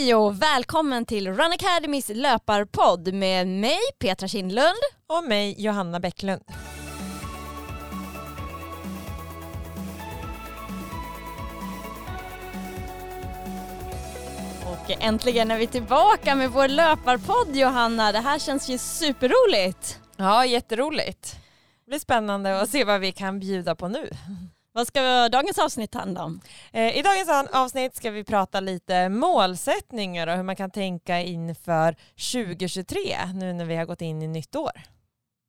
Hej och välkommen till Run Academys löparpodd med mig Petra Kindlund. Och mig Johanna Bäcklund. Och äntligen är vi tillbaka med vår löparpodd Johanna. Det här känns ju superroligt. Ja, jätteroligt. Det blir spännande att se vad vi kan bjuda på nu. Vad ska dagens avsnitt handla om? Eh, I dagens avsnitt ska vi prata lite målsättningar och hur man kan tänka inför 2023 nu när vi har gått in i nytt år.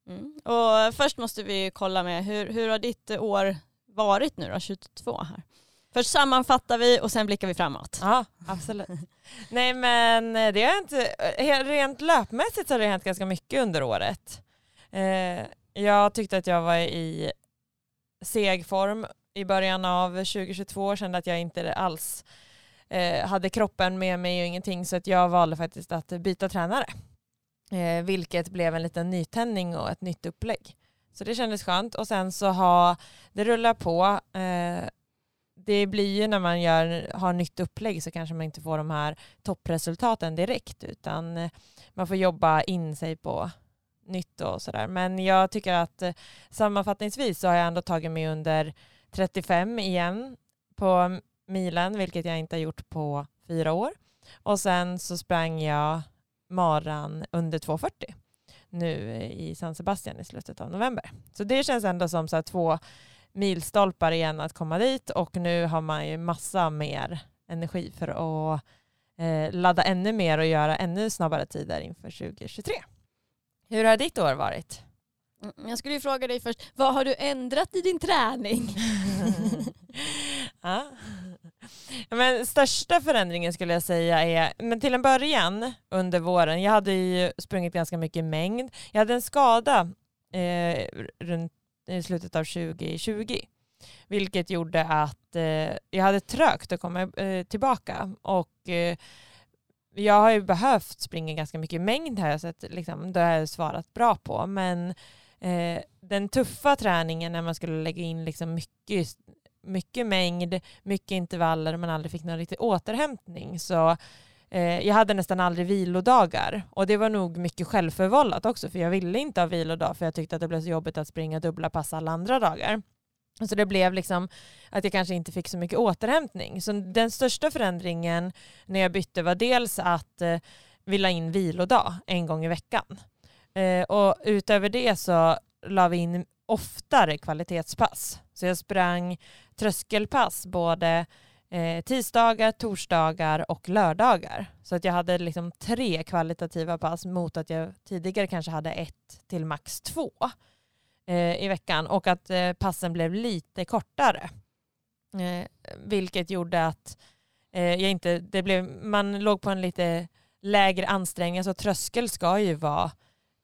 Mm. Och först måste vi kolla med hur, hur har ditt år varit nu då, 22 här? Först sammanfattar vi och sen blickar vi framåt. Ja, absolut. Nej men det har inte, rent löpmässigt har det hänt ganska mycket under året. Eh, jag tyckte att jag var i seg form i början av 2022 kände att jag inte alls eh, hade kroppen med mig och ingenting så att jag valde faktiskt att byta tränare. Eh, vilket blev en liten nytändning och ett nytt upplägg. Så det kändes skönt och sen så har det rullat på. Eh, det blir ju när man gör, har nytt upplägg så kanske man inte får de här toppresultaten direkt utan eh, man får jobba in sig på nytt och sådär. Men jag tycker att eh, sammanfattningsvis så har jag ändå tagit mig under 35 igen på milen, vilket jag inte har gjort på fyra år. Och sen så sprang jag maran under 2.40 nu i San Sebastian i slutet av november. Så det känns ändå som så två milstolpar igen att komma dit och nu har man ju massa mer energi för att eh, ladda ännu mer och göra ännu snabbare tider inför 2023. Hur har ditt år varit? Mm, jag skulle ju fråga dig först, vad har du ändrat i din träning? ja. Men största förändringen skulle jag säga är, men till en början under våren, jag hade ju sprungit ganska mycket mängd. Jag hade en skada eh, runt i slutet av 2020, vilket gjorde att eh, jag hade trögt att komma eh, tillbaka och eh, jag har ju behövt springa ganska mycket mängd här så att liksom, det har jag svarat bra på. Men eh, den tuffa träningen när man skulle lägga in liksom mycket, mycket mängd, mycket intervaller och man aldrig fick någon riktig återhämtning så eh, jag hade nästan aldrig vilodagar och det var nog mycket självförvållat också för jag ville inte ha vilodag för jag tyckte att det blev så jobbigt att springa dubbla pass alla andra dagar. Så det blev liksom att jag kanske inte fick så mycket återhämtning. Så den största förändringen när jag bytte var dels att eh, vi la in vilodag en gång i veckan. Eh, och utöver det så la vi in oftare kvalitetspass. Så jag sprang tröskelpass både eh, tisdagar, torsdagar och lördagar. Så att jag hade liksom tre kvalitativa pass mot att jag tidigare kanske hade ett till max två Eh, i veckan och att eh, passen blev lite kortare. Eh, vilket gjorde att eh, jag inte, det blev, man låg på en lite lägre ansträngning. Alltså tröskel ska ju vara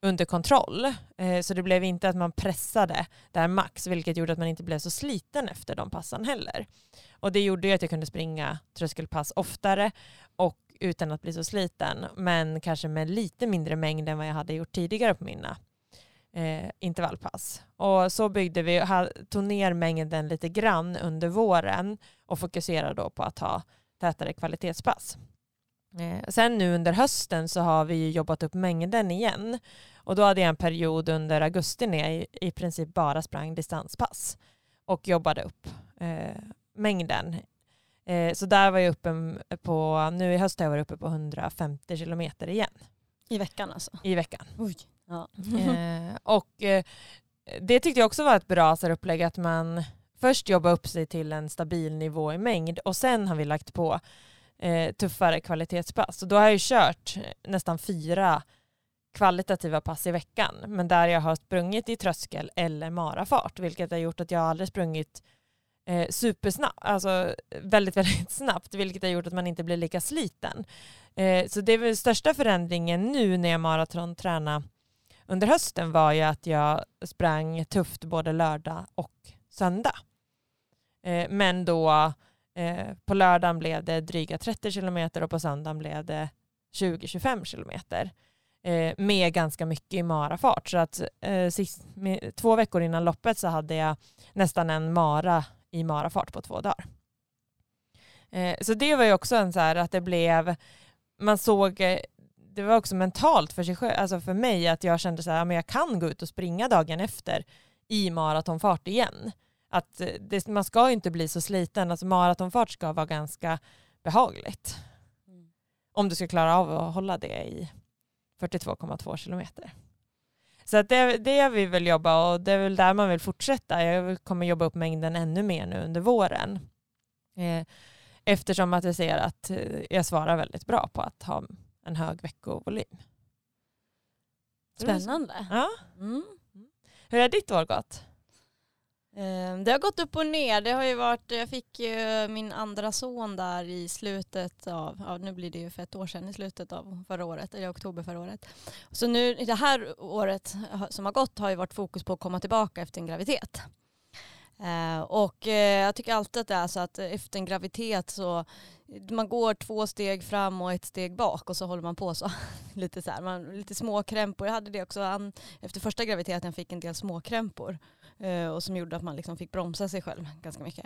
under kontroll. Eh, så det blev inte att man pressade där max, vilket gjorde att man inte blev så sliten efter de passen heller. Och det gjorde ju att jag kunde springa tröskelpass oftare och utan att bli så sliten, men kanske med lite mindre mängd än vad jag hade gjort tidigare på mina eh, intervallpass. Och så byggde vi, tog ner mängden lite grann under våren och fokuserade då på att ha tätare kvalitetspass. Eh, sen nu under hösten så har vi jobbat upp mängden igen och då hade jag en period under augusti när jag i, princip bara sprang distanspass och jobbade upp eh, mängden. Eh, så där var jag uppe på, nu i höst har jag varit uppe på 150 kilometer igen. I veckan alltså? I veckan. Oj. Ja. eh, och eh, det tyckte jag också var ett bra så upplägg att man först jobbar upp sig till en stabil nivå i mängd och sen har vi lagt på eh, tuffare kvalitetspass. Och då har jag ju kört eh, nästan fyra kvalitativa pass i veckan men där jag har sprungit i tröskel eller marafart vilket har gjort att jag aldrig sprungit eh, supersnabbt, alltså väldigt, väldigt snabbt vilket har gjort att man inte blir lika sliten. Eh, så det är väl största förändringen nu när jag marathontränar under hösten var ju att jag sprang tufft både lördag och söndag. Eh, men då eh, på lördagen blev det dryga 30 kilometer och på söndagen blev det 20-25 kilometer eh, med ganska mycket i marafart. Så att eh, sist, två veckor innan loppet så hade jag nästan en mara i marafart på två dagar. Eh, så det var ju också en så här att det blev man såg, eh, det var också mentalt för, sig själv, alltså för mig att jag kände så här, men jag kan gå ut och springa dagen efter i maratonfart igen. Att eh, det, man ska ju inte bli så sliten, alltså maratonfart ska vara ganska behagligt. Mm. Om du ska klara av att hålla det i 42,2 kilometer. Så att det, det vill väl jobba och det är väl där man vill fortsätta. Jag kommer jobba upp mängden ännu mer nu under våren. Eh, eftersom att jag ser att eh, jag svarar väldigt bra på att ha en hög veckovolym. Spännande. Ja. Mm. Hur har ditt år gått? Eh, Det har gått upp och ner. Det har ju varit, jag fick ju min andra son där i slutet av, ja, nu blir det ju för ett år sedan, i slutet av förra året, eller oktober förra året. Så nu det här året som har gått har ju varit fokus på att komma tillbaka efter en graviditet. Eh, och eh, jag tycker alltid att det är så att efter en graviditet så man går två steg fram och ett steg bak och så håller man på så. lite så här, man, lite småkrämpor. Jag hade det också an, efter första graviditeten fick en del småkrämpor eh, och som gjorde att man liksom fick bromsa sig själv ganska mycket.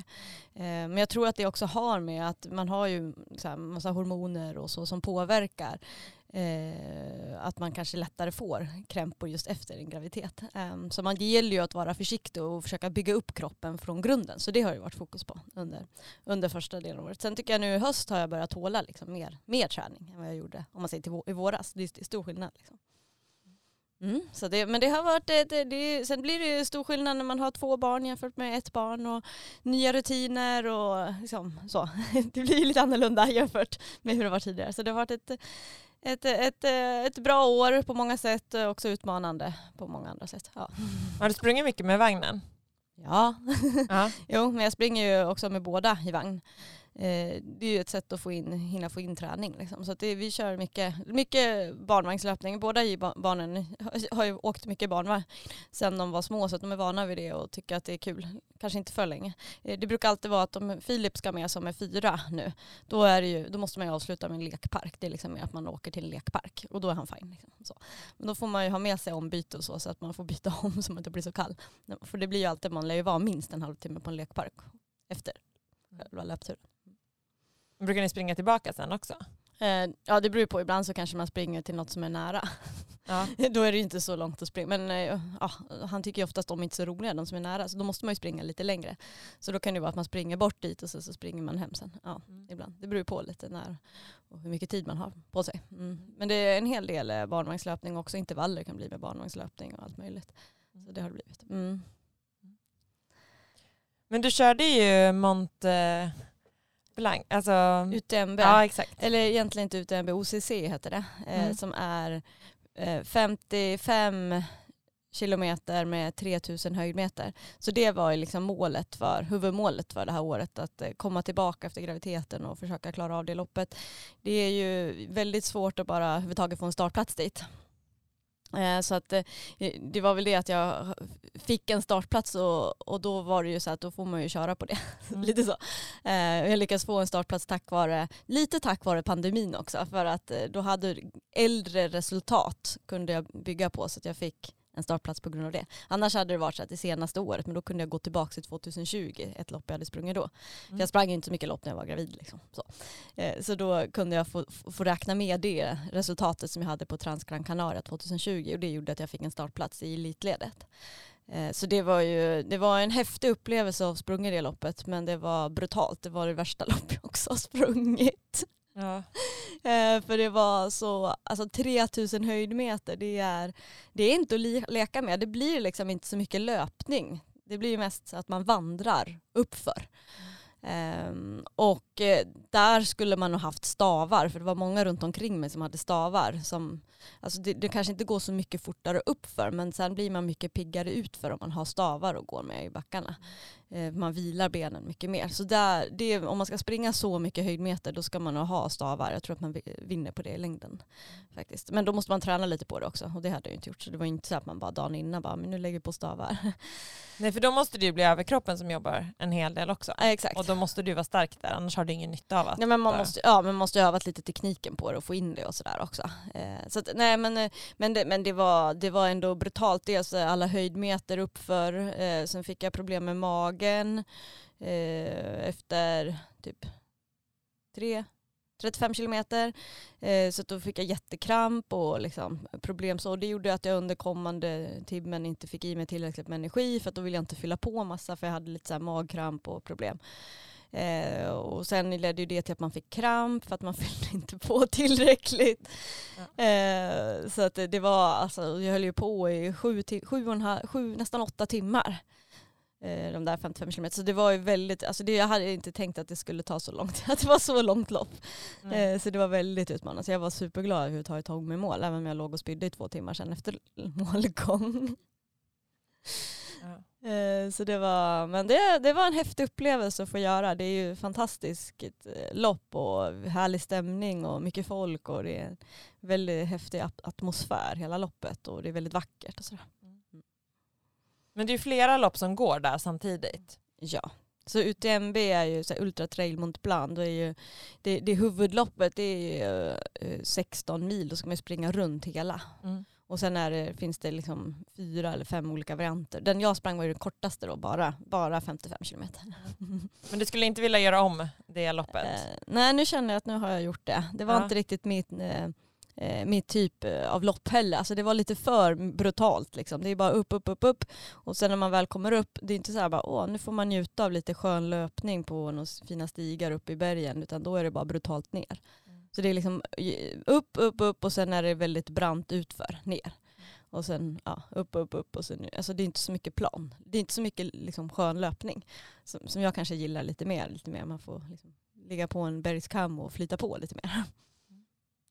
Eh, men jag tror att det också har med att man har ju så här, massa hormoner och så som påverkar eh, att man kanske lättare får krämpor just efter en graviditet. Eh, så man gäller ju att vara försiktig och försöka bygga upp kroppen från grunden. Så det har ju varit fokus på under, under första delen av året. Sen tycker jag nu i höst har jag börjat tåla liksom mer, mer träning än vad jag gjorde om man säger till i våras. Det är, det är stor skillnad. Liksom. Mm, så det, men det har varit, det, det, det, sen blir det ju stor skillnad när man har två barn jämfört med ett barn och nya rutiner och liksom så. Det blir ju lite annorlunda jämfört med hur det var tidigare. Så det har varit ett, ett, ett, ett bra år på många sätt och också utmanande på många andra sätt. Ja, Har du sprungit mycket med vagnen? ja. Ja. jo men jag springer ju också med båda i vagn. Eh, det är ju ett sätt att få in, hinna få in träning. Liksom. Så det, vi kör mycket, mycket barnvagnslöpning. Båda barnen har ju åkt mycket barnvagn sedan de var små så att de är vana vid det och tycker att det är kul. Kanske inte för länge. Eh, det brukar alltid vara att om Filip ska med som är fyra nu, då, är ju, då måste man ju avsluta med en lekpark. Det är liksom mer att man åker till en lekpark och då är han fine. Liksom. Så. Men då får man ju ha med sig ombyte och så så att man får byta om så man inte blir så kall. För det blir ju alltid, man lär ju vara minst en halvtimme på en lekpark efter själva löpturen. Brukar ni springa tillbaka sen också? Eh, ja det beror på, ibland så kanske man springer till något som är nära. Ja. då är det ju inte så långt att springa. Men eh, ja, han tycker ju oftast de är inte så roliga, de som är nära. Så då måste man ju springa lite längre. Så då kan det vara att man springer bort dit och så, så springer man hem sen. Ja, Mm. ibland. Det beror på lite när och hur mycket tid man har på sig. Mm. Men det är en hel del eh, barnvagnslöpning också. Intervaller kan bli med barnvagnslöpning och allt möjligt. Så det har det blivit. Mm. Men du körde ju Mont eh, Blanc, alltså... UTMB. Ja exakt. Eller egentligen inte UTMB, OCC heter det. Eh, Mm. Som är eh, 55 kilometer med 3000 höjdmeter. Så det var liksom målet för, huvudmålet för det här året, att eh, komma tillbaka efter graviditeten och försöka klara av det loppet. Det är ju väldigt svårt att bara överhuvudtaget få en startplats dit. Eh, Så att eh, det var väl det att jag fick en startplats och, och då var det ju så att då får man ju köra på det. Mm. Lite så. Eh, Jag lyckades få en startplats tack vare, lite tack vare pandemin också. För att eh, då hade äldre resultat kunde jag bygga på så att jag fick en startplats på grund av det. Annars hade det varit så att det senaste året, men då kunde jag gå tillbaka till 2020, ett lopp jag hade sprungit då. För Mm. jag sprang inte så mycket lopp när jag var gravid. Liksom. Så. Eh, så då kunde jag få, få räkna med det resultatet som jag hade på Transgran Canaria 2020 och det gjorde att jag fick en startplats i elitledet. Eh, Så det var ju det var en häftig upplevelse att sprunga det loppet men det var brutalt. Det var det värsta lopp jag också har sprungit. Ja. Eh, För det var så, alltså 3000 höjdmeter, det är, det är inte att le- leka med. Det blir liksom inte så mycket löpning. Det blir ju mest att man vandrar uppför. Um, och eh, där skulle man ha haft stavar för det var många runt omkring mig som hade stavar. Som, alltså det, det kanske inte går så mycket fortare uppför men sen blir man mycket piggare utför om man har stavar och går med i backarna. Eh, man vilar benen mycket mer. Så där, det, om man ska springa så mycket höjdmeter då ska man nog ha stavar. Jag tror att man vi- vinner på det i längden. faktiskt. Men då måste man träna lite på det också och det hade jag inte gjort. Så det var inte så att man bara dagen innan bara, men nu lägger vi på stavar. Nej för då måste det ju bli överkroppen som jobbar en hel del också. Ja, exakt. Och då måste du vara stark där, annars har du ingen nytta av att... Nej, men man, måste, ja, man måste ju övat lite tekniken på det och få in det och sådär också. Eh, så att, nej, men eh, men, det, men det, var, det var ändå brutalt. Dels alla höjdmeter uppför. Eh, sen fick jag problem med magen eh, efter typ tre, 35 kilometer. Eh, så då fick jag jättekramp och liksom problem så. Det gjorde att jag under kommande timmen inte fick i mig tillräckligt med energi för att då ville jag inte fylla på massa för jag hade lite så magkramp och problem. Eh, och sen ledde ju det till att man fick kramp för att man fyllde inte på tillräckligt. Ja. Eh, så att det var, alltså jag höll ju på i sju, sju, och halv, sju nästan åtta timmar. Eh, de där 55 kilometer. Så det var ju väldigt, alltså det, jag hade inte tänkt att det skulle ta så långt, att det var så långt lopp. Mm. så det var väldigt utmanande. Så jag var superglad överhuvudtaget tog mig mål, även om jag låg och spydde i två timmar sen efter målgång. Eh, så det var, men det, det var en häftig upplevelse att få göra. Det är ju fantastiskt lopp och härlig stämning och mycket folk och det är en väldigt häftig atmosfär hela loppet och det är väldigt vackert. Och sådär. Men det är flera lopp som går där samtidigt. Ja. Så UTMB är ju så Ultra Trail Mont Blanc. Då är ju, det, det huvudloppet det är ju 16 eh, mil, då ska man springa runt hela. Mm. Och sen är det, finns det liksom fyra eller fem olika varianter. Den jag sprang var ju den kortaste då, bara, bara 55 kilometer. Men du skulle inte vilja göra om det loppet? Eh, nej, nu känner jag att nu har jag gjort det. Det var ja. inte riktigt mitt eh, mitt typ eh, av lopp heller. Alltså det var lite för brutalt. Liksom. Det är bara upp, upp, upp, upp. Och sen när man väl kommer upp, det är inte så här bara, åh, nu får man njuta av lite skön löpning på några fina stigar uppe i bergen, utan då är det bara brutalt ner. Mm. Så det är liksom eh, upp, upp, upp och sen är det väldigt brant utför, ner. Och sen ja, upp, upp, upp och sen, alltså det är inte så mycket plan. Det är inte så mycket liksom skön löpning som, som jag kanske gillar lite mer. Lite mer man får liksom ligga på en bergskam och flyta på lite mer.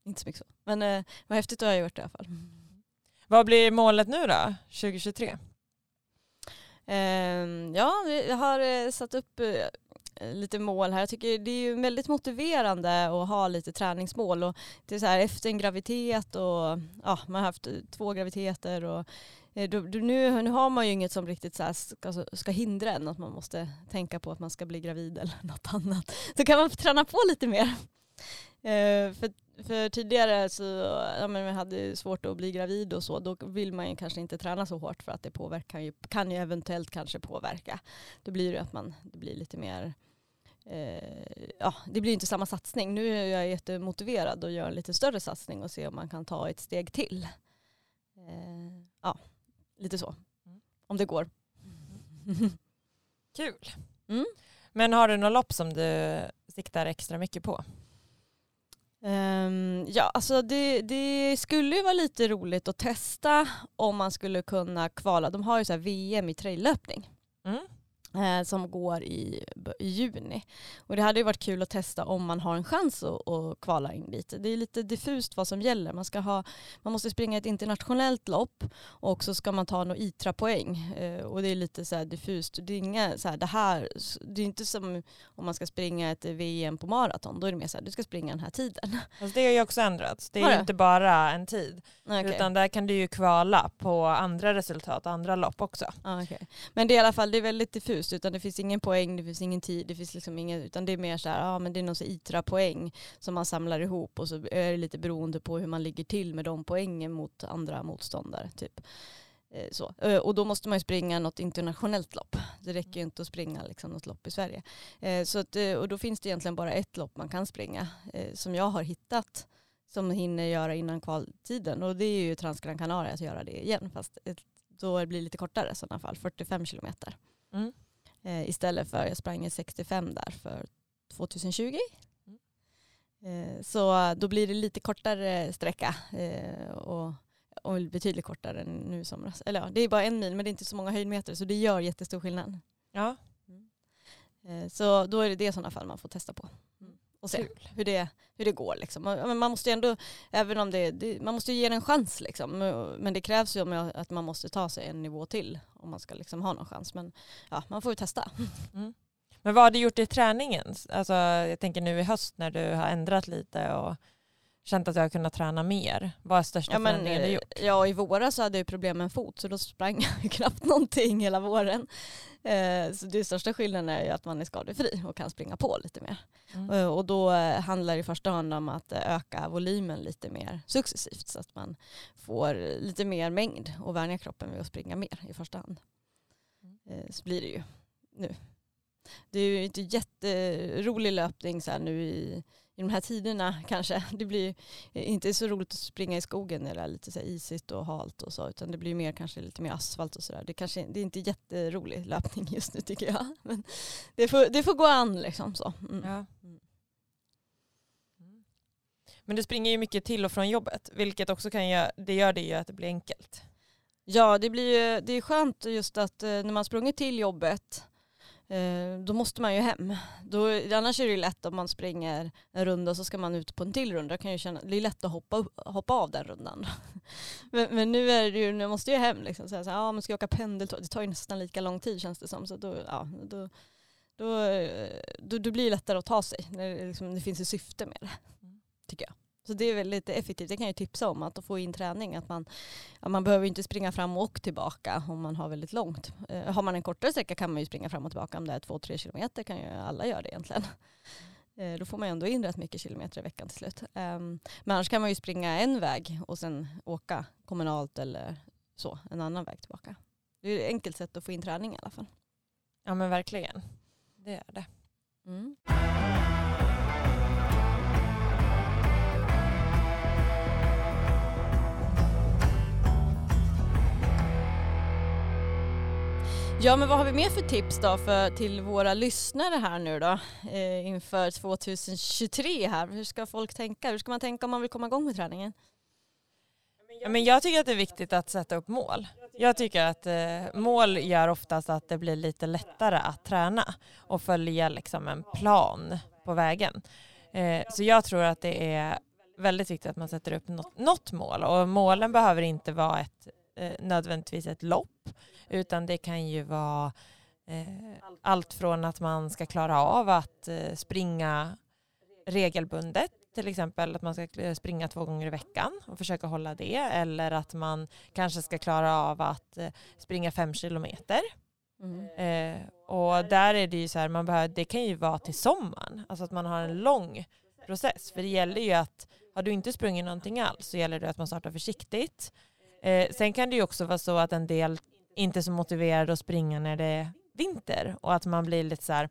Inte så mycket så. Men eh, vad häftigt att ha gjort det i alla fall. Vad blir målet nu då, 2023? Eh, ja, jag har eh, satt upp eh, lite mål här. Jag tycker det är ju väldigt motiverande att ha lite träningsmål. Och det är så här, efter en graviditet och ja, man har haft två graviditeter och eh, då, nu, nu har man ju inget som riktigt så ska, ska hindra en att man måste tänka på att man ska bli gravid eller något annat. Så kan man träna på lite mer. Eh, för, för tidigare så ja, men jag hade svårt att bli gravid och så, då vill man ju kanske inte träna så hårt för att det påverkar ju, kan ju eventuellt kanske påverka. Då blir det att man det blir lite mer eh, ja, det blir inte samma satsning. Nu är jag jättemotiverad och gör en lite större satsning och se om man kan ta ett steg till. Eh, ja, lite så. Mm. Om det går. Kul. Mm. Men har du något lopp som du siktar extra mycket på? Um, ja, alltså det, det, skulle ju vara lite roligt att testa om man skulle kunna kvala. De har ju så VM i traillöpning. Mm eh, som går i, i, juni. Och det hade ju varit kul att testa om man har en chans att, att kvala in dit. Det är lite diffust vad som gäller. Man, ska ha, man måste springa ett internationellt lopp och så ska man ta några ITRA-poäng. Eh, och det är lite så här diffust. Det är, inga, så här, det, här, det är inte som om man ska springa ett VM på maraton. Då är det mer så här, du ska springa den här tiden. Alltså det har ju också ändrats. Det är ju inte bara en tid. Okay. Utan där kan du ju kvala på andra resultat, andra lopp också. Okay. Men det är i alla fall det är väldigt diffust utan det finns ingen poäng, det finns ingen tid, det finns liksom ingen, utan det är mer så här, ja men det är någon ITRA-poäng som man samlar ihop och så är det lite beroende på hur man ligger till med de poängen mot andra motståndare. Typ. Eh, så. Eh, och då måste man ju springa något internationellt lopp. Det räcker ju inte att springa liksom något lopp i Sverige. Eh, så att, och då finns det egentligen bara ett lopp man kan springa som jag har hittat som hinner göra innan kvaltiden och det är ju Transgran Canaria att göra det igen fast då blir det lite kortare i sådana fall, 45 kilometer. Mm. Eh, istället för, jag sprang i 65 där för 2020. Mm. Eh, så då blir det lite kortare sträcka eh, och, och betydligt kortare än nu i somras. Eller ja, det är bara en mil men det är inte så många höjdmeter så det gör jättestor skillnad. Ja. Mm. Eh, så då är det det i sådana fall man får testa på. Och se hur det, hur det går. Liksom. Man måste ändå, även om det, det, man måste ge det en chans liksom. Men det krävs ju att man måste ta sig en nivå till om man ska liksom ha någon chans. Men ja, man får ju testa. Mm. Men vad har du gjort i träningen? Alltså, jag tänker nu i höst när du har ändrat lite och känt att jag har kunnat träna mer? Vad är största ja, förändringen du eh, gjort? Ja, i våras så hade jag problem med en fot så då sprang jag knappt någonting hela våren. Eh, så det största skillnaden är ju att man är skadefri och kan springa på lite mer. Mm. Eh, och då handlar det i första hand om att öka volymen lite mer successivt så att man får lite mer mängd och vänja kroppen vid att springa mer i första hand. Mm. Så blir det ju nu. Det är ju inte jätterolig löpning så här nu i i de här tiderna kanske. Det blir inte så roligt att springa i skogen när det är lite så isigt och halt och så utan det blir mer kanske lite mer asfalt och sådär. Det, kanske, det är inte jätterolig löpning just nu tycker jag. Men det får, det får gå an liksom så. Mm. Ja. Men du springer ju mycket till och från jobbet vilket också kan göra, det gör det ju att det blir enkelt. Ja det blir det är skönt just att eh, när man sprungit till jobbet då måste man ju hem. Då, annars är det ju lätt om man springer en runda och så ska man ut på en till runda. Kan ju känna, det är lätt att hoppa, hoppa av den rundan. men, men, nu är det ju, nu måste jag hem liksom. Så här, så här, ja, men ska åka pendeltåg? Det tar ju nästan lika lång tid känns det som. Så då, ja, då, då, då, då blir det lättare att ta sig. När det, liksom, det finns ett syfte med det. Mm. Tycker jag. Så det är väldigt effektivt. Det kan jag tipsa om, att få in träning. Att man, ja, man behöver inte springa fram och tillbaka om man har väldigt långt. Eh, har man en kortare sträcka kan man ju springa fram och tillbaka. Om det är två, tre kilometer kan ju alla göra det egentligen. Eh, då får man ändå in rätt mycket kilometer i veckan till slut. Eh, men annars kan man ju springa en väg och sen åka kommunalt eller så, en annan väg tillbaka. Det är ett enkelt sätt att få in träning i alla fall. Ja men verkligen. Det är det. Mm. Ja men vad har vi mer för tips då för, till våra lyssnare här nu då eh, inför 2023 här? Hur ska folk tänka? Hur ska man tänka om man vill komma igång med träningen? Ja, men jag tycker att det är viktigt att sätta upp mål. Jag tycker att eh, mål gör oftast att det blir lite lättare att träna och följa liksom en plan på vägen. Eh, så jag tror att det är väldigt viktigt att man sätter upp något, något mål och målen behöver inte vara ett eh, nödvändigtvis ett lopp utan det kan ju vara eh, allt från att man ska klara av att eh, springa regelbundet till exempel att man ska springa två gånger i veckan och försöka hålla det eller att man kanske ska klara av att eh, springa fem kilometer. Mm. Eh, och där är det ju så här, man behöver, det kan ju vara till sommaren, alltså att man har en lång process. För det gäller ju att har du inte sprungit någonting alls så gäller det att man startar försiktigt. Eh, sen kan det ju också vara så att en del inte är så motiverade att springa när det är vinter och att man blir lite så här,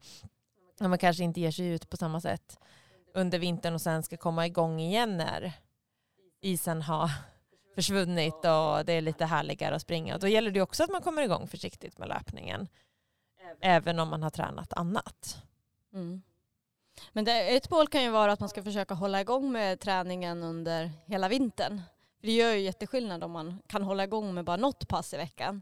man kanske inte ger sig ut på samma sätt under vintern och sen ska komma igång igen när isen har försvunnit och det är lite härligare att springa. Då gäller det också att man kommer igång försiktigt med löpningen. Även om man har tränat annat. Mm. Men det, ett mål kan ju vara att man ska försöka hålla igång med träningen under hela vintern. För det gör ju jätteskillnad om man kan hålla igång med bara något pass i veckan.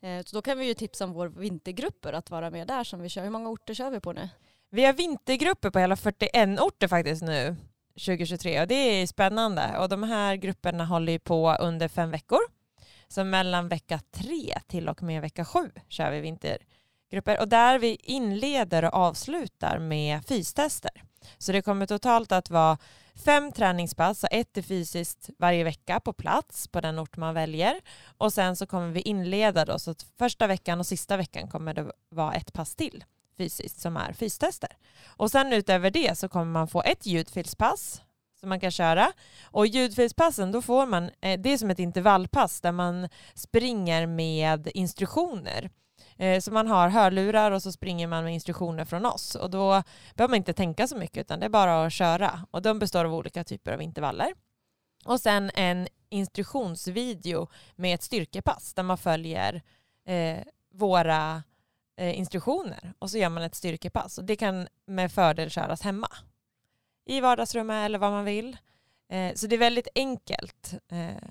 Eh, så då kan vi ju tipsa om vår vintergrupper att vara med där som vi kör. Hur många orter kör vi på nu? Vi har vintergrupper på hela 41 orter faktiskt nu 2023 och det är spännande och de här grupperna håller ju på under fem veckor. Så mellan vecka tre till och med vecka sju kör vi vintergrupper och där vi inleder och avslutar med fystester. Så det kommer totalt att vara fem träningspass, så ett är fysiskt varje vecka på plats på den ort man väljer. Och sen så kommer vi inleda då, så att första veckan och sista veckan kommer det vara ett pass till fysiskt som är fystester. Och sen utöver det så kommer man få ett ljudfilspass som man kan köra. Och ljudfilspassen då får man, eh, det är som ett intervallpass där man springer med instruktioner. Eh, så man har hörlurar och så springer man med instruktioner från oss. Och då behöver man inte tänka så mycket utan det är bara att köra. Och de består av olika typer av intervaller. Och sen en instruktionsvideo med ett styrkepass där man följer eh, våra eh, instruktioner. Och så gör man ett styrkepass. Och det kan med fördel köras hemma. I vardagsrummet eller vad man vill. Eh, så det är väldigt enkelt eh,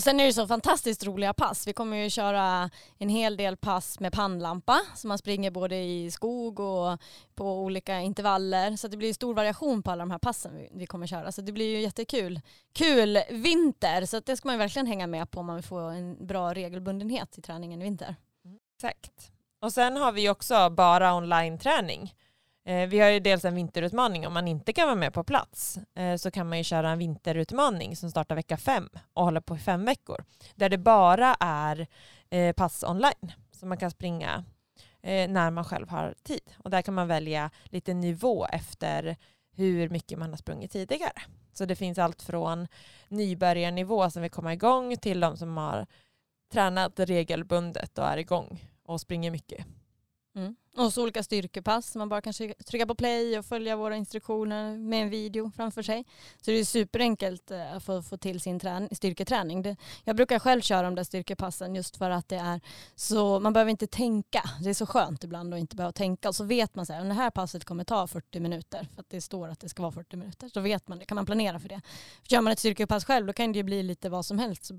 Sen är det så fantastiskt roliga pass. Vi kommer ju köra en hel del pass med pannlampa så man springer både i skog och på olika intervaller. Så det blir stor variation på alla de här passen vi kommer köra. Så det blir ju jättekul. Kul vinter så det ska man verkligen hänga med på om man vill få en bra regelbundenhet i träningen i vinter. Mm, exakt. Och sen har vi också bara online-träning. Eh, vi har ju dels en vinterutmaning om man inte kan vara med på plats eh, så kan man ju köra en vinterutmaning som startar vecka fem och håller på i fem veckor där det bara är eh, pass online som man kan springa när man själv har tid och där kan man välja lite nivå efter hur mycket man har sprungit tidigare. Så det finns allt från nybörjarnivå som vill komma igång till de som har tränat regelbundet och är igång och springer mycket. Mm. Och så olika styrkepass. Man bara kan trycka på play och följa våra instruktioner med en video framför sig. Så det är superenkelt eh, att få, få till sin styrketräning. Det, jag brukar själv köra de där styrkepassen just för att det är så, man behöver inte tänka. Det är så skönt ibland att inte behöva tänka. Och så vet man att det här passet kommer ta 40 minuter för att det står att det ska vara 40 minuter. Så vet man det, kan man planera för det. För gör man ett styrkepass själv då kan det ju bli lite vad som helst. Så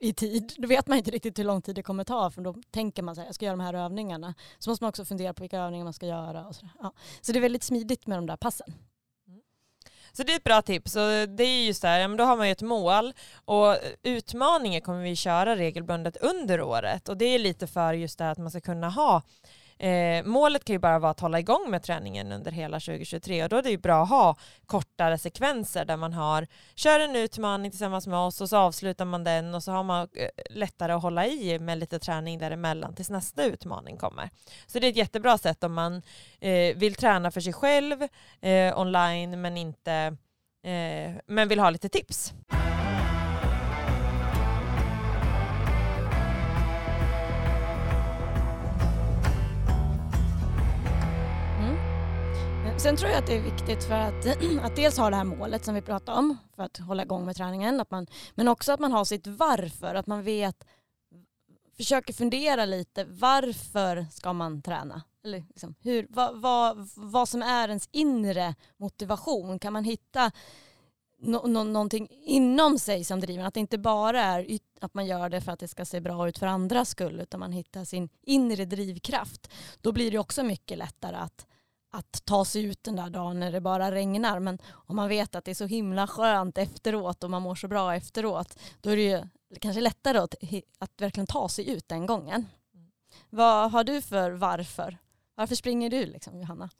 i tid. Då vet man inte riktigt hur lång tid det kommer ta för då tänker man så här, jag ska göra de här övningarna. Så måste man också fundera på vilka övningar man ska göra. Och så, ja. så det är väldigt smidigt med de där passen. Mm. Så det är ett bra tips och det är just det här, då har man ju ett mål och utmaningar kommer vi köra regelbundet under året och det är lite för just det här att man ska kunna ha Eh, målet kan ju bara vara att hålla igång med träningen under hela 2023 och då är det ju bra att ha kortare sekvenser där man har, kör en utmaning tillsammans med oss och så avslutar man den och så har man eh, lättare att hålla i med lite träning däremellan tills nästa utmaning kommer. Så det är ett jättebra sätt om man eh, vill träna för sig själv eh, online men inte eh, men vill ha lite tips. Sen tror jag att det är viktigt för att, att dels ha det här målet som vi pratade om för att hålla igång med träningen. Att man, men också att man har sitt varför, att man vet, försöker fundera lite varför ska man träna? Eller liksom, hur, vad, vad, vad som är ens inre motivation. Kan man hitta no, no, någonting inom sig som driver Att det inte bara är att man gör det för att det ska se bra ut för andras skull utan man hittar sin inre drivkraft. Då blir det också mycket lättare att att ta sig ut den där dagen när det bara regnar. Men om man vet att det är så himla skönt efteråt och man mår så bra efteråt, då är det ju kanske lättare att, att verkligen ta sig ut den gången. Mm. Vad har du för varför? Varför springer du liksom, Johanna?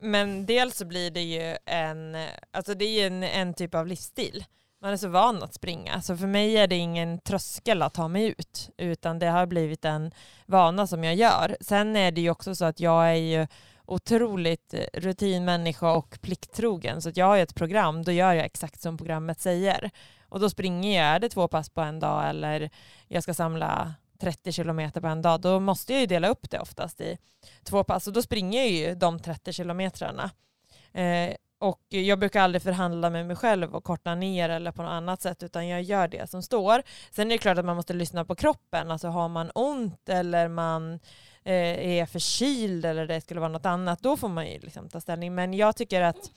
Men dels så blir det ju en, alltså det är en, en typ av livsstil. Man är så van att springa, så för mig är det ingen tröskel att ta mig ut, utan det har blivit en vana som jag gör. Sen är det ju också så att jag är ju otroligt eh, rutinmänniska och plikttrogen. Så att jag har ju ett program, då gör jag exakt som programmet säger. Och då springer jag, är det två pass på en dag eller jag ska samla 30 kilometer på en dag, då måste jag ju dela upp det oftast i två pass och då springer jag ju de 30 kilometrarna. Eh, och jag brukar aldrig förhandla med mig själv och korta ner eller på något annat sätt utan jag gör det som står. Sen är det klart att man måste lyssna på kroppen, alltså har man ont eller man eh, är förkyld eller det skulle vara något annat, då får man ju liksom ta ställning. Men jag tycker att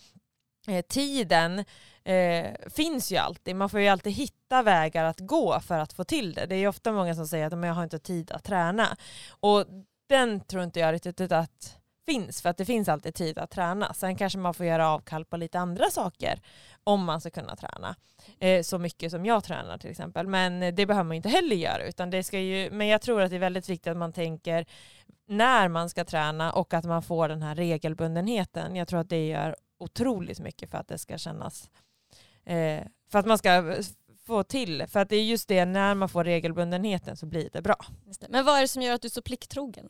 eh, tiden eh, finns ju alltid. Man får ju alltid hitta vägar att gå för att få till det. Det är ju ofta många som säger att jag har inte tid att träna. Och den tror inte jag riktigt att finns, för att det finns alltid tid att träna. Sen kanske man får göra avkall på lite andra saker om man ska kunna träna. Eh, så mycket som jag tränar till exempel. Men det behöver man inte heller göra. Utan det ska ju, men jag tror att det är väldigt viktigt att man tänker när man ska träna och att man får den här regelbundenheten. Jag tror att det gör otroligt mycket för att det ska kännas, eh, för att man ska få till, för att det är just det, när man får regelbundenheten så blir det bra. Det. Men vad är det som gör att du är så plikttrogen?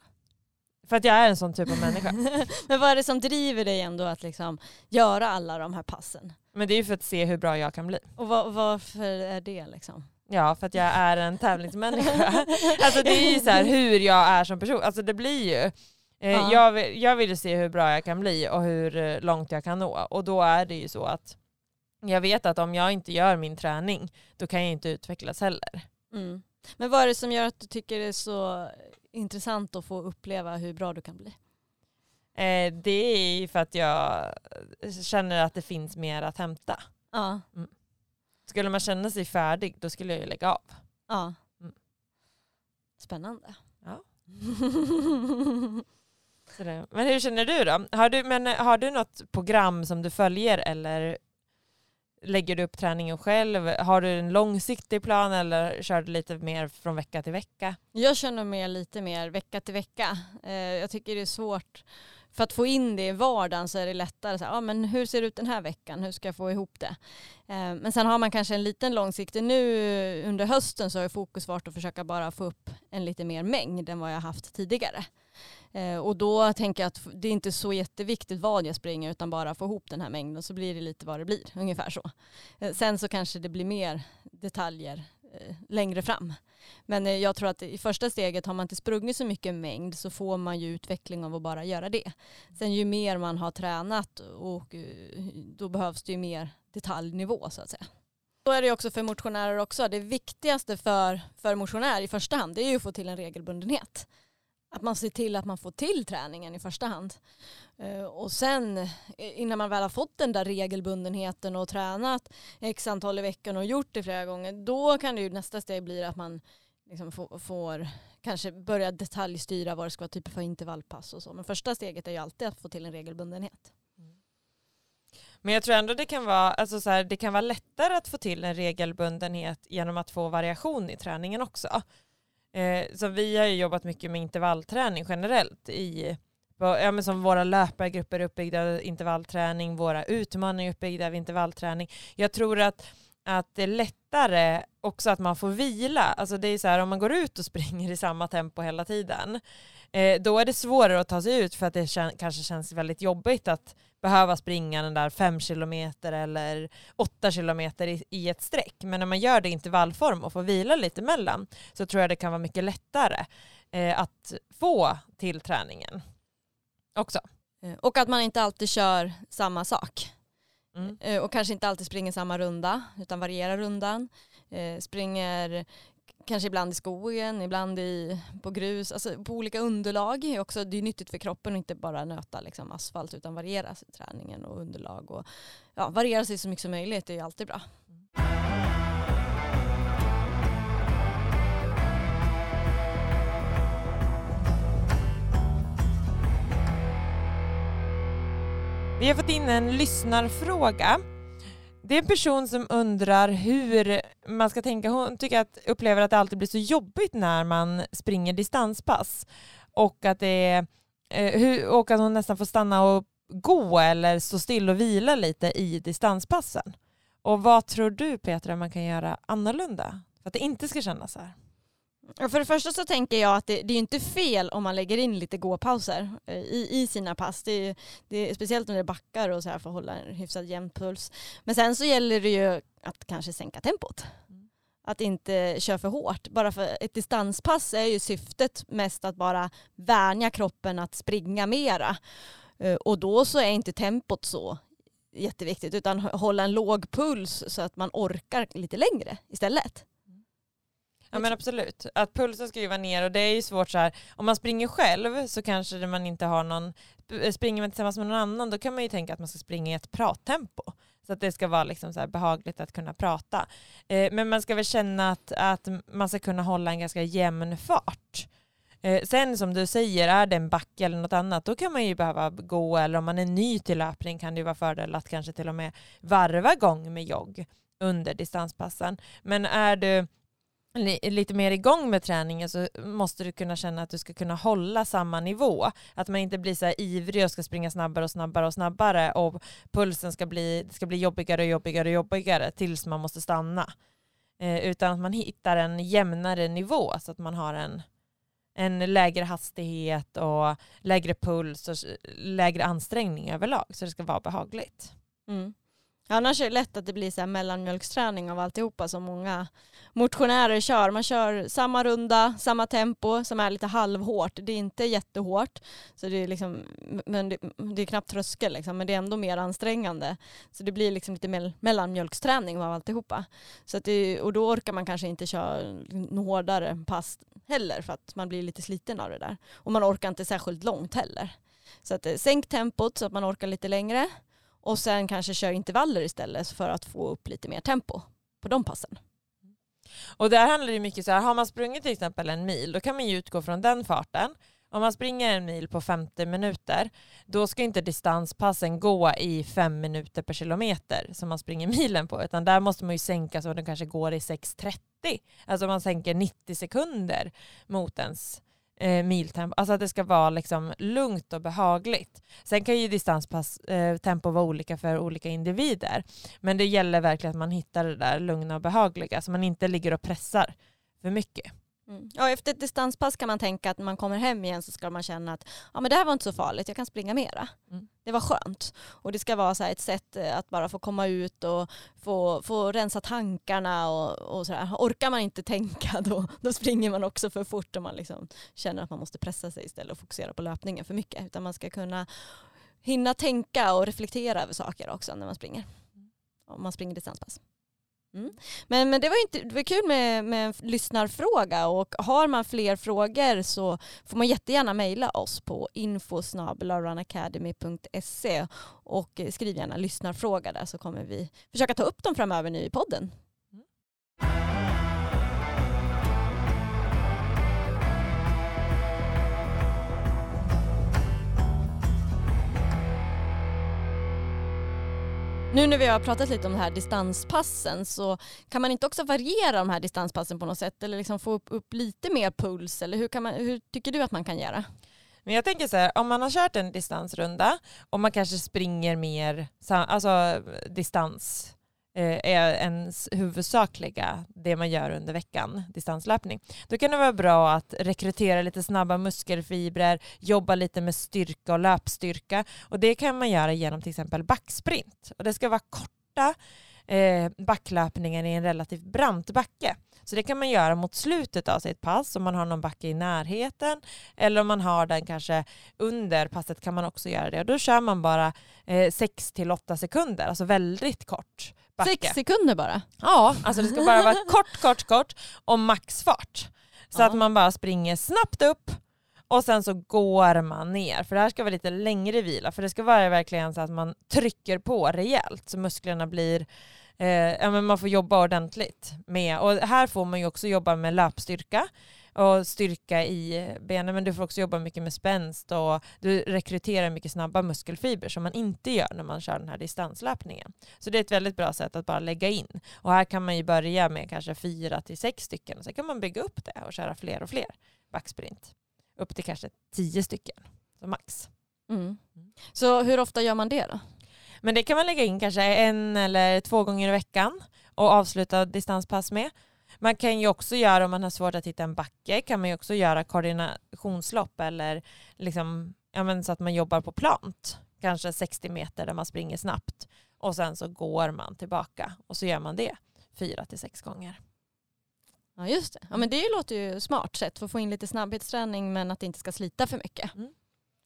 För att jag är en sån typ av människa. Men vad är det som driver dig ändå att liksom göra alla de här passen? Men det är ju för att se hur bra jag kan bli. Och var, varför är det liksom? Ja, för att jag är en tävlingsmänniska. alltså det är ju så här hur jag är som person. Alltså det blir ju, eh, ja. jag, vill, jag vill se hur bra jag kan bli och hur eh, långt jag kan nå. Och då är det ju så att jag vet att om jag inte gör min träning, då kan jag inte utvecklas heller. Mm. Men vad är det som gör att du tycker det är så intressant att få uppleva hur bra du kan bli? Eh, det är för att jag känner att det finns mer att hämta. Ja. Mm. Skulle man känna sig färdig då skulle jag ju lägga av. Ja. Mm. Spännande. Ja. men hur känner du då? Har du, men har du något program som du följer eller lägger du upp träningen själv? Har du en långsiktig plan eller kör du lite mer från vecka till vecka? Jag känner mer lite mer vecka till vecka. Eh, jag tycker det är svårt för att få in det i vardagen så är det lättare. Så här, ja, men hur ser det ut den här veckan? Hur ska jag få ihop det? Eh, men sen har man kanske en liten långsiktig. Nu under hösten så har fokus varit att försöka bara få upp en lite mer mängd än vad jag haft tidigare. Eh, och då tänker jag att det är inte så jätteviktigt vad jag springer utan bara få ihop den här mängden så blir det lite vad det blir, ungefär så. Eh, sen så kanske det blir mer detaljer eh, längre fram. Men jag tror att i första steget har man inte sprungit så mycket mängd så får man ju utveckling av att bara göra det. Sen ju mer man har tränat och då behövs det ju mer detaljnivå så att säga. Så är det också för motionärer också. Det viktigaste för, för motionär i första hand det är ju att få till en regelbundenhet. Att man ser till att man får till träningen i första hand. Eh, och sen eh, innan man väl har fått den där regelbundenheten och tränat x antal i veckan och gjort det flera gånger, då kan det ju nästa steg bli att man liksom får, får kanske börja detaljstyra vad det ska vara typ för intervallpass och så. Men första steget är ju alltid att få till en regelbundenhet. Mm. Men jag tror ändå det kan vara, alltså så här, det kan vara lättare att få till en regelbundenhet genom att få variation i träningen också. Eh, så vi har ju jobbat mycket med intervallträning generellt i ja, men som våra löpargrupper är uppbyggda av intervallträning, våra utmaningar är uppbyggda av intervallträning. Jag tror att, att det är lättare också att man får vila. Alltså det är så här om man går ut och springer i samma tempo hela tiden, eh, då är det svårare att ta sig ut för att det kän kanske känns väldigt jobbigt att behöva springa den där fem kilometer eller åtta kilometer i, i ett streck. Men när man gör det i intervallform och får vila lite mellan så tror jag det kan vara mycket lättare eh, att få till träningen också. Eh, och att man inte alltid kör samma sak. Mm. Eh, och kanske inte alltid springer samma runda utan varierar rundan. Eh, springer kanske ibland i skogen, ibland i, på grus, alltså på olika underlag. Också, det är nyttigt för kroppen att inte bara nöta liksom asfalt utan variera sig träningen och underlag. Och, ja, variera sig så mycket som möjligt är alltid bra. Vi har fått in en lyssnarfråga det är en person som undrar hur man ska tänka. Hon tycker att, upplever att det alltid blir så jobbigt när man springer distanspass och att, det är, eh, och att hon nästan får stanna och gå eller stå still och vila lite i distanspassen. Och vad tror du Petra man kan göra annorlunda för att det inte ska kännas så här? För det första så tänker jag att det, det är inte fel om man lägger in lite gåpauser eh, i, i sina pass. Det är, det är, speciellt när det backar och så här för att hålla en hyfsat jämn puls. Men sen så gäller det ju att kanske sänka tempot. Mm. Att inte köra för hårt. Bara för ett distanspass är ju syftet mest att bara vänja kroppen att springa mera. Eh, och då så är inte tempot så jätteviktigt utan hålla en låg puls så att man orkar lite längre istället. Ja men absolut. Att pulsen ska ju vara ner och det är ju svårt så här. Om man springer själv så kanske man inte har någon, eh, springer man tillsammans med någon annan då kan man ju tänka att man ska springa i ett prattempo. Så att det ska vara liksom så behagligt att kunna prata. Eh, men man ska väl känna att, att man ska kunna hålla en ganska jämn fart. Eh, sen som du säger, är det en backe eller något annat, då kan man ju behöva gå, eller om man är ny till löpning kan det ju vara fördel att kanske till och med varva gång med jogg under distanspassen. Men är du lite mer igång med träningen så måste du kunna känna att du ska kunna hålla samma nivå. Att man inte blir så här ivrig och ska springa snabbare och snabbare och snabbare och pulsen ska bli, ska bli jobbigare och jobbigare och jobbigare tills man måste stanna. Eh, utan att man hittar en jämnare nivå så att man har en, en lägre hastighet och lägre puls och lägre ansträngning överlag så det ska vara behagligt. Mm. Annars är det lätt att det blir så här mellanmjölksträning av alltihopa som många motionärer kör. Man kör samma runda, samma tempo som är lite halvhårt. Det är inte jättehårt, så det är, liksom, men det, det är knappt tröskel, liksom, men det är ändå mer ansträngande. Så det blir liksom lite mell mellanmjölksträning av alltihopa. Så att det, och då orkar man kanske inte köra en hårdare pass heller för att man blir lite sliten av det där. Och man orkar inte särskilt långt heller. Så att, eh, sänk tempot så att man orkar lite längre och sen kanske kör intervaller istället för att få upp lite mer tempo på de passen. Och där handlar det mycket så här, har man sprungit till exempel en mil då kan man ju utgå från den farten. Om man springer en mil på 50 minuter då ska inte distanspassen gå i fem minuter per kilometer som man springer milen på utan där måste man ju sänka så att den kanske går i 6.30. Alltså man sänker 90 sekunder mot ens eh, miltempo. Alltså att det ska vara liksom lugnt och behagligt. Sen kan ju distanstempo eh, vara olika för olika individer. Men det gäller verkligen att man hittar det där lugna och behagliga så man inte ligger och pressar för mycket. Mm. Ja, efter ett distanspass kan man tänka att när man kommer hem igen så ska man känna att ja, men det här var inte så farligt, jag kan springa mera. Mm. Det var skönt. Och det ska vara så ett sätt eh, att bara få komma ut och få, få rensa tankarna och, och sådär. Orkar man inte tänka då, då springer man också för fort och man liksom känner att man måste pressa sig istället och fokusera på löpningen för mycket. Utan man ska kunna hinna tänka och reflektera över saker också när man springer. Mm. Om man springer distanspass. Mm. Men, men det var, inte, det var kul med, med en lyssnarfråga och har man fler frågor så får man jättegärna mejla oss på info.runacademy.se och skriv gärna lyssnarfråga där så kommer vi försöka ta upp dem framöver nu i podden. Nu när vi har pratat lite om de här distanspassen så kan man inte också variera de här distanspassen på något sätt eller liksom få upp, upp lite mer puls eller hur, kan man, hur tycker du att man kan göra? Men jag tänker så här, om man har kört en distansrunda och man kanske springer mer alltså eh, distans Eh, är ens huvudsakliga, det man gör under veckan, distanslöpning, då kan det vara bra att rekrytera lite snabba muskelfibrer, jobba lite med styrka och löpstyrka och det kan man göra genom till exempel backsprint. Och det ska vara korta eh, backlöpningar i en relativt brant backe. Så det kan man göra mot slutet av sitt pass om man har någon backe i närheten eller om man har den kanske under passet kan man också göra det. Och då kör man bara eh, 6 till 8 sekunder, alltså väldigt kort backe. Sex sekunder bara? Ja, alltså det ska bara vara kort, kort, kort och maxfart. Så ja. att man bara springer snabbt upp och sen så går man ner. För det här ska vara lite längre vila för det ska vara verkligen så att man trycker på rejält så musklerna blir eh, ja, men man får jobba ordentligt med. Och här får man ju också jobba med löpstyrka och styrka i benen men du får också jobba mycket med spänst och du rekryterar mycket snabba muskelfibrer som man inte gör när man kör den här distanslöpningen. Så det är ett väldigt bra sätt att bara lägga in. Och här kan man ju börja med kanske fyra till sex stycken och sen kan man bygga upp det och köra fler och fler backsprint. Upp till kanske tio stycken som max. Mm. mm. Så hur ofta gör man det då? Men det kan man lägga in kanske en eller två gånger i veckan och avsluta distanspass med. Man kan ju också göra, om man har svårt att hitta en backe, kan man ju också göra koordinationslopp eller liksom, ja, men så att man jobbar på plant. Kanske 60 meter där man springer snabbt och sen så går man tillbaka och så gör man det fyra till sex gånger. Ja just det. Ja, men det låter ju smart sätt för att få in lite snabbhetsträning men att det inte ska slita för mycket. Mm.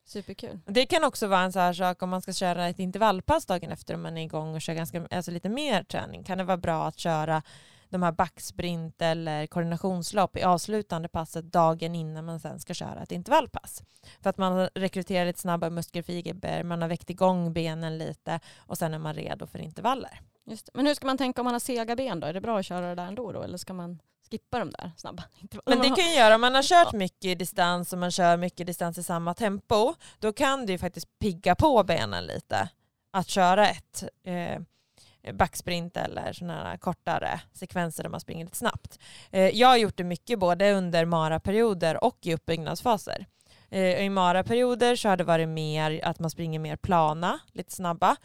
Superkul. Det kan också vara en sån här sak om man ska köra ett intervallpass dagen efter om man är igång och kör ganska, alltså lite mer träning. Kan det vara bra att köra de här backsprint eller koordinationslopp i avslutande passet dagen innan man sen ska köra ett intervallpass. För att man har rekryterat lite snabba muskelfiber, man har väckt igång benen lite och sen är man redo för intervaller. Just. Men hur ska man tänka om man har sega ben då? Är det bra att köra det där ändå då eller ska man skippa de där snabba Men det kan ju göra, om man har kört mycket distans och man kör mycket distans i samma tempo, då kan det ju faktiskt pigga på benen lite att köra ett eh, backsprint eller sådana kortare sekvenser där man springer lite snabbt. Eh, jag har gjort det mycket både under maraperioder och i uppbyggnadsfaser. Eh, I maraperioder så har det varit mer att man springer mer plana, lite snabba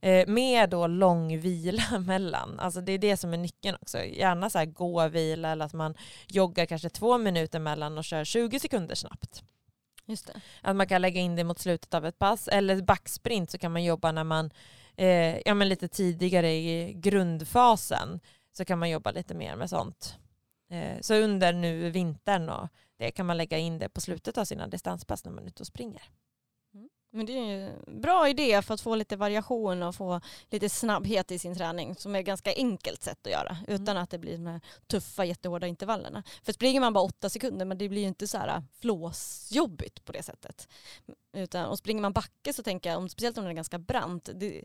eh, med då lång vila mellan. Alltså det är det som är nyckeln också. Gärna så här gå-vila eller att man joggar kanske två minuter mellan och kör 20 sekunder snabbt. Just det. Att man kan lägga in det mot slutet av ett pass. Eller backsprint så kan man jobba när man eh, ja, men lite tidigare i grundfasen så kan man jobba lite mer med sånt. Eh, så under nu vintern och det kan man lägga in det på slutet av sina distanspass när man är ute och springer. Men det är en bra idé för att få lite variation och få lite snabbhet i sin träning som är ett ganska enkelt sätt att göra mm. utan att det blir de här tuffa jättehårda intervallerna. För springer man bara åtta sekunder men det blir ju inte så här flåsjobbigt på det sättet. Utan, och springer man backe så tänker jag, speciellt om den är ganska brant, det,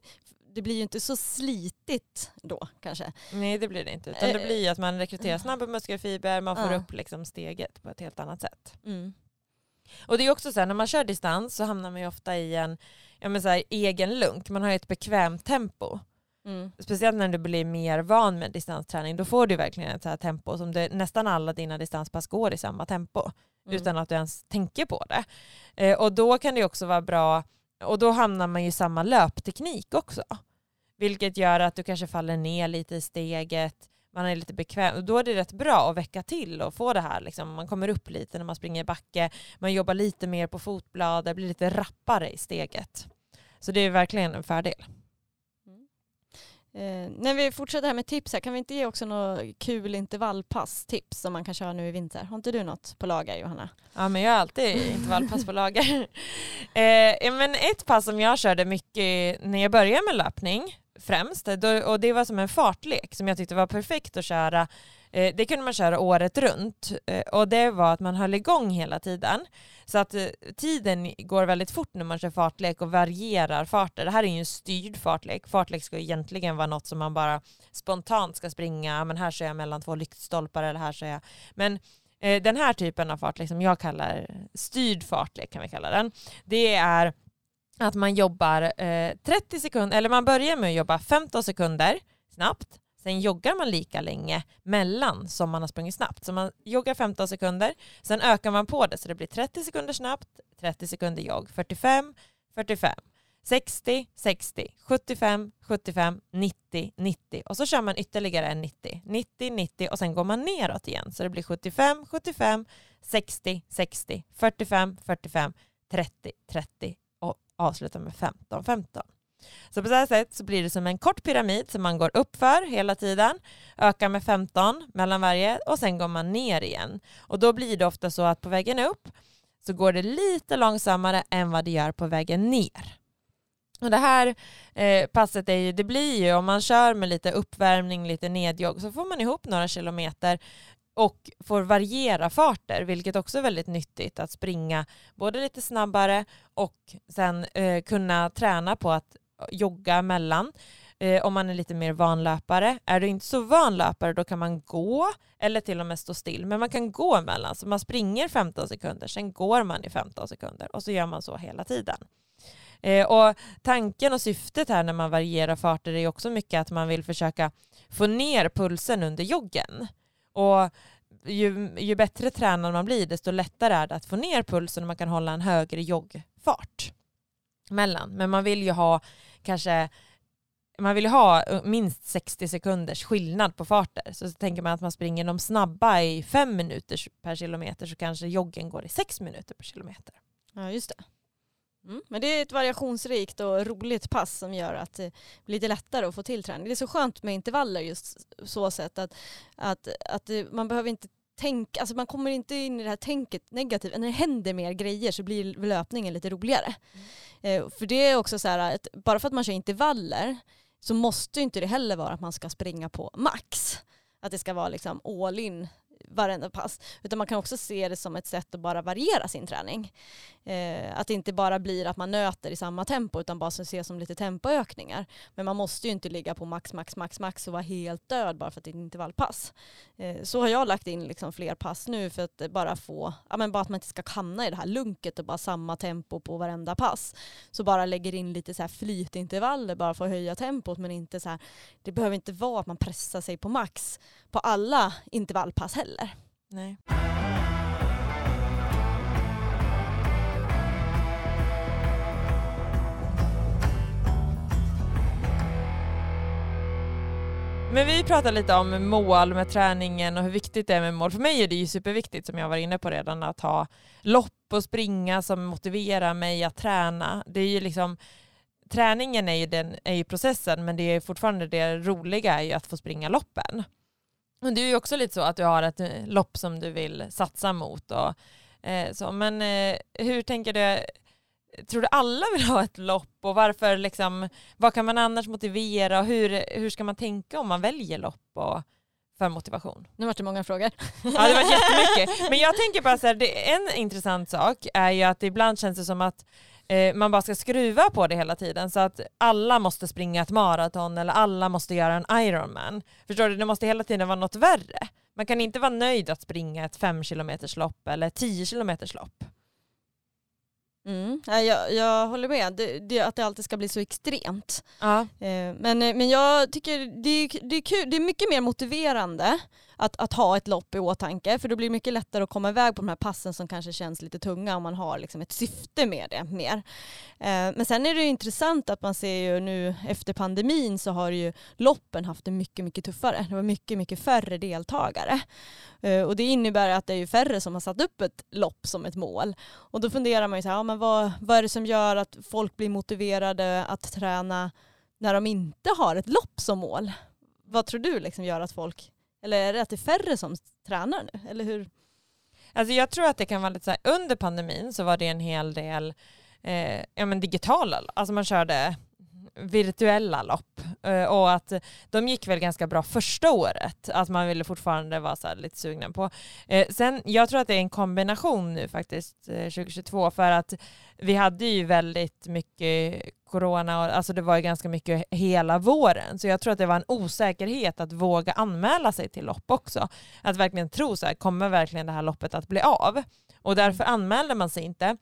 det blir ju inte så slitigt då kanske. Nej det blir det inte. Utan det blir ju att man rekryterar snabba muskelfiber, man får upp liksom steget på ett helt annat sätt. Mm. Och det är också så här, när man kör distans så hamnar man ju ofta i en ja, men så här, egen lunk. Man har ju ett bekvämt tempo. Mm. Speciellt när du blir mer van med distansträning, då får du verkligen ett så här tempo som det, nästan alla dina distanspass går i samma tempo mm. utan att du ens tänker på det. Eh, och då kan det också vara bra, och då hamnar man ju i samma löpteknik också. Vilket gör att du kanske faller ner lite i steget, man är lite bekväm. Då är det rätt bra att väcka till och få det här. Liksom. Man kommer upp lite när man springer i backe, man jobbar lite mer på fotbladet, blir lite rappare i steget. Så det är verkligen en fördel. Eh, när vi fortsätter här med tips här, kan vi inte ge också något kul intervallpass-tips som man kan köra nu i vinter? Har inte du något på lager Johanna? Ja men jag har alltid intervallpass på lager. eh, men ett pass som jag körde mycket när jag började med löpning främst, då, och det var som en fartlek som jag tyckte var perfekt att köra Eh, det kunde man köra året runt eh, och det var att man höll igång hela tiden. Så att eh, tiden går väldigt fort när man kör fartlek och varierar farter. Det här är ju en styrd fartlek. Fartlek ska egentligen vara något som man bara spontant ska springa, men här kör jag mellan två lyktstolpar eller här kör jag. Men eh, den här typen av fartlek som jag kallar styrd fartlek kan vi kalla den, det är att man jobbar eh, 30 sekunder, eller man börjar med att jobba 15 sekunder snabbt, Sen joggar man lika länge mellan som man har sprungit snabbt. Så man joggar 15 sekunder, sen ökar man på det så det blir 30 sekunder snabbt, 30 sekunder jogg, 45, 45, 60, 60, 75, 75, 90, 90 och så kör man ytterligare en 90, 90, 90 och sen går man neråt igen. Så det blir 75, 75, 60, 60, 45, 45, 30, 30 avslutar med 15, 15. Så på så här sätt så blir det som en kort pyramid som man går upp för hela tiden, ökar med 15 mellan varje och sen går man ner igen. Och då blir det ofta så att på vägen upp så går det lite långsammare än vad det gör på vägen ner. Och det här eh, passet är ju, det blir ju om man kör med lite uppvärmning, lite nedjogg så får man ihop några kilometer och får variera farter, vilket också är väldigt nyttigt att springa både lite snabbare och sen eh, kunna träna på att jogga mellan eh, om man är lite mer vanlöpare. Är du inte så vanlöpare då kan man gå eller till och med stå still. Men man kan gå emellan. Så man springer 15 sekunder, sen går man i 15 sekunder och så gör man så hela tiden. Eh, och tanken och syftet här när man varierar farter är också mycket att man vill försöka få ner pulsen under joggen. Och ju, ju bättre tränad man blir desto lättare är det att få ner pulsen och man kan hålla en högre joggfart mellan. Men man vill ju ha kanske man vill ha minst 60 sekunders skillnad på farter. Så, så tänker man att man springer de snabba i fem minuter per kilometer så kanske joggen går i sex minuter per kilometer. Ja, just det. Mm. Men det är ett variationsrikt och roligt pass som gör att det blir lite lättare att få till träning. Det är så skönt med intervaller just så sätt att, att, att man behöver inte tänka, alltså man kommer inte in i det här tänket negativt. När det händer mer grejer så blir löpningen lite roligare. Mm. Eh, för det är också så här att bara för att man kör intervaller så måste inte det heller vara att man ska springa på max. Att det ska vara liksom all in varenda pass. Utan man kan också se det som ett sätt att bara variera sin träning. Eh, att det inte bara blir att man nöter i samma tempo utan bara ses som lite tempoökningar. Men man måste ju inte ligga på max, max, max, max och vara helt död bara för att det är ett intervallpass. Eh, så har jag lagt in liksom fler pass nu för att bara få, ja men bara att man inte ska hamna i det här lunket och bara samma tempo på varenda pass. Så bara lägger in lite så här flytintervaller bara för att höja tempot men inte så här, det behöver inte vara att man pressar sig på max på alla intervallpass heller. Nej. Men vi pratar lite om mål med träningen och hur viktigt det är med mål. För mig är det ju superviktigt, som jag var inne på redan, att ha lopp och springa som motiverar mig att träna. Det är ju liksom, träningen är ju, den, är ju processen, men det är fortfarande det roliga är ju att få springa loppen. Och det är ju också lite så att du har ett eh, lopp som du vill satsa mot. Och, eh, så. Men eh, hur tänker du? Tror du alla vill ha ett lopp och varför liksom, vad kan man annars motivera och hur, hur ska man tänka om man väljer lopp och för motivation? Nu var det många frågor. Ja det var jättemycket. Men jag tänker bara så här, det, en intressant sak är ju att ibland känns det som att eh, man bara ska skruva på det hela tiden så att alla måste springa ett maraton eller alla måste göra en Ironman. Förstår du? Det måste hela tiden vara något värre. Man kan inte vara nöjd att springa ett fem kilometers lopp eller tio kilometers lopp. Mm. Ja, jag, jag håller med, det, det, att det alltid ska bli så extremt. Ja. Eh, men, eh, men jag tycker det är, det, är kul, det är mycket mer motiverande att, att ha ett lopp i åtanke för då blir det mycket lättare att komma iväg på de här passen som kanske känns lite tunga om man har liksom ett syfte med det mer. Eh, men sen är det intressant att man ser ju nu efter pandemin så har ju loppen haft det mycket, mycket tuffare. Det var mycket, mycket färre deltagare. Eh, och det innebär att det är ju färre som har satt upp ett lopp som ett mål. Och då funderar man ju så här, ja, men vad, vad är det som gör att folk blir motiverade att träna när de inte har ett lopp som mål? Vad tror du liksom gör att folk eller är det att det är färre som tränar nu? Eller hur? Alltså jag tror att det kan vara lite så här, under pandemin så var det en hel del eh, ja, men digitala, alltså man körde virtuella lopp eh, och att de gick väl ganska bra första året, att man ville fortfarande vara så lite sugna på. Eh, sen, jag tror att det är en kombination nu faktiskt eh, 2022 för att vi hade ju väldigt mycket corona, och, alltså det var ju ganska mycket hela våren, så jag tror att det var en osäkerhet att våga anmäla sig till lopp också. Att verkligen tro så här, kommer verkligen det här loppet att bli av? Och därför anmälde man sig inte.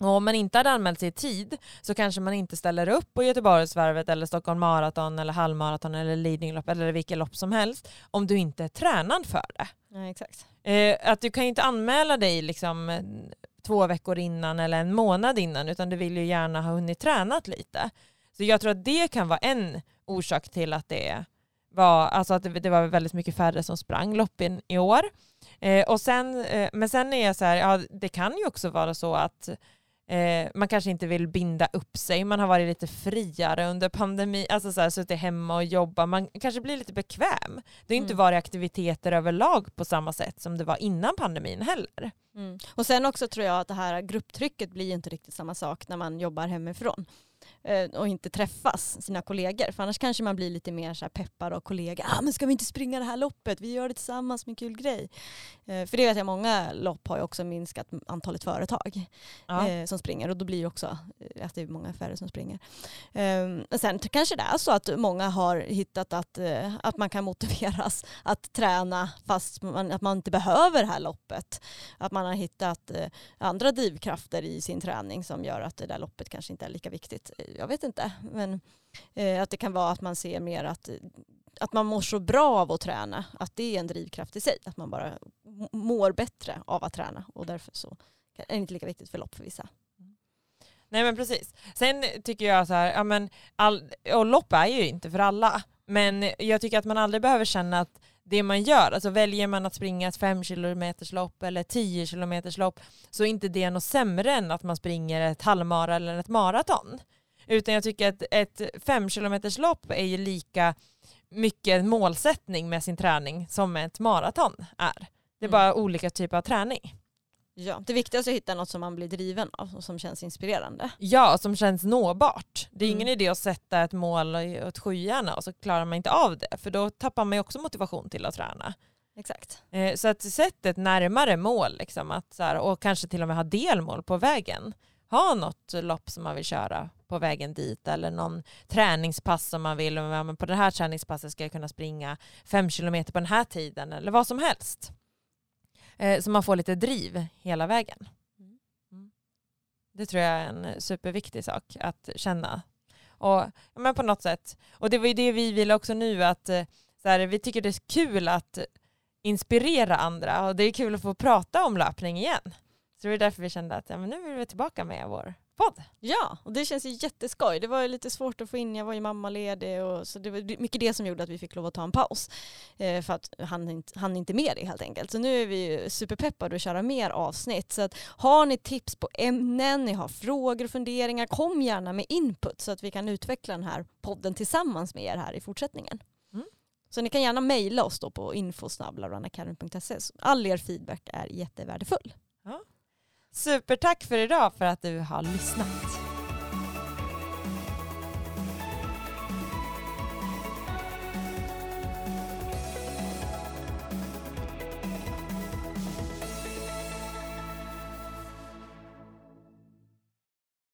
Och om man inte hade anmält sig i tid så kanske man inte ställer upp på Göteborgsvarvet eller Stockholm Marathon eller halvmaraton eller Lidingölopp eller vilket lopp som helst om du inte är tränad för det. Ja, exakt. Eh, att du kan inte anmäla dig liksom två veckor innan eller en månad innan utan du vill ju gärna ha hunnit tränat lite. Så jag tror att det kan vara en orsak till att det var, alltså att det, var väldigt mycket färre som sprang loppen i år. Eh, och sen, eh, men sen är jag så här, ja det kan ju också vara så att Eh, man kanske inte vill binda upp sig, man har varit lite friare under pandemin, alltså så här, suttit hemma och jobbat, man kanske blir lite bekväm. Det har mm. inte varit aktiviteter överlag på samma sätt som det var innan pandemin heller. Mm. Och sen också tror jag att det här grupptrycket blir inte riktigt samma sak när man jobbar hemifrån. Eh, och inte träffas sina kollegor. För annars kanske man blir lite mer så peppad av kollegor. Ah, men ska vi inte springa det här loppet? Vi gör det tillsammans med en kul grej. Eh, för det vet jag många lopp har ju också minskat antalet företag ja. Eh, som springer och då blir det också att det är många färre som springer. Ehm, sen kanske det är så att många har hittat att, att man kan motiveras att träna fast man, att man inte behöver det här loppet. Att man har hittat andra drivkrafter i sin träning som gör att det där loppet kanske inte är lika viktigt jag vet inte, men eh, att det kan vara att man ser mer att, att man mår så bra av att träna, att det är en drivkraft i sig, att man bara mår bättre av att träna och därför så är det inte lika viktigt för lopp för vissa. Nej men precis. Sen tycker jag så här, ja men all, och lopp är ju inte för alla, men jag tycker att man aldrig behöver känna att det man gör, alltså väljer man att springa ett 5 km lopp eller 10 km lopp så är inte det något sämre än att man springer ett halvmara eller ett maraton. Utan jag tycker att ett fem kilometers lopp är ju lika mycket målsättning med sin träning som ett maraton är. Det är mm. bara olika typer av träning. Ja, det viktigaste är att hitta något som man blir driven av och som känns inspirerande. Ja, som känns nåbart. Det är mm. ingen idé att sätta ett mål åt skyarna och så klarar man inte av det för då tappar man ju också motivation till att träna. Exakt. Eh, så att sätta ett närmare mål liksom, att så här, och kanske till och med ha delmål på vägen. Ha något lopp som man vill köra på vägen dit eller någon träningspass som man vill. Men på det här träningspasset ska jag kunna springa fem kilometer på den här tiden eller vad som helst. Eh, så man får lite driv hela vägen. Mm. Det tror jag är en superviktig sak att känna. Och, men på något sätt, och det var ju det vi vill också nu, att eh, så här, vi tycker det är kul att inspirera andra och det är kul att få prata om löpning igen. Så det är därför vi kände att ja, men nu är vi tillbaka med vår podd. Ja, och det känns ju jätteskoj. Det var lite svårt att få in, jag var ju mammaledig och så det var mycket det som gjorde att vi fick lov att ta en paus. Eh, för att han inte, han inte med det helt enkelt. Så nu är vi ju superpeppade att köra mer avsnitt. Så att har ni tips på ämnen, ni har frågor och funderingar, kom gärna med input så att vi kan utveckla den här podden tillsammans med er här i fortsättningen. Mm. Så ni kan gärna mejla oss då på infosnablarunacademy.se. All er feedback är jättevärdefull. Supertack för idag för att du har lyssnat.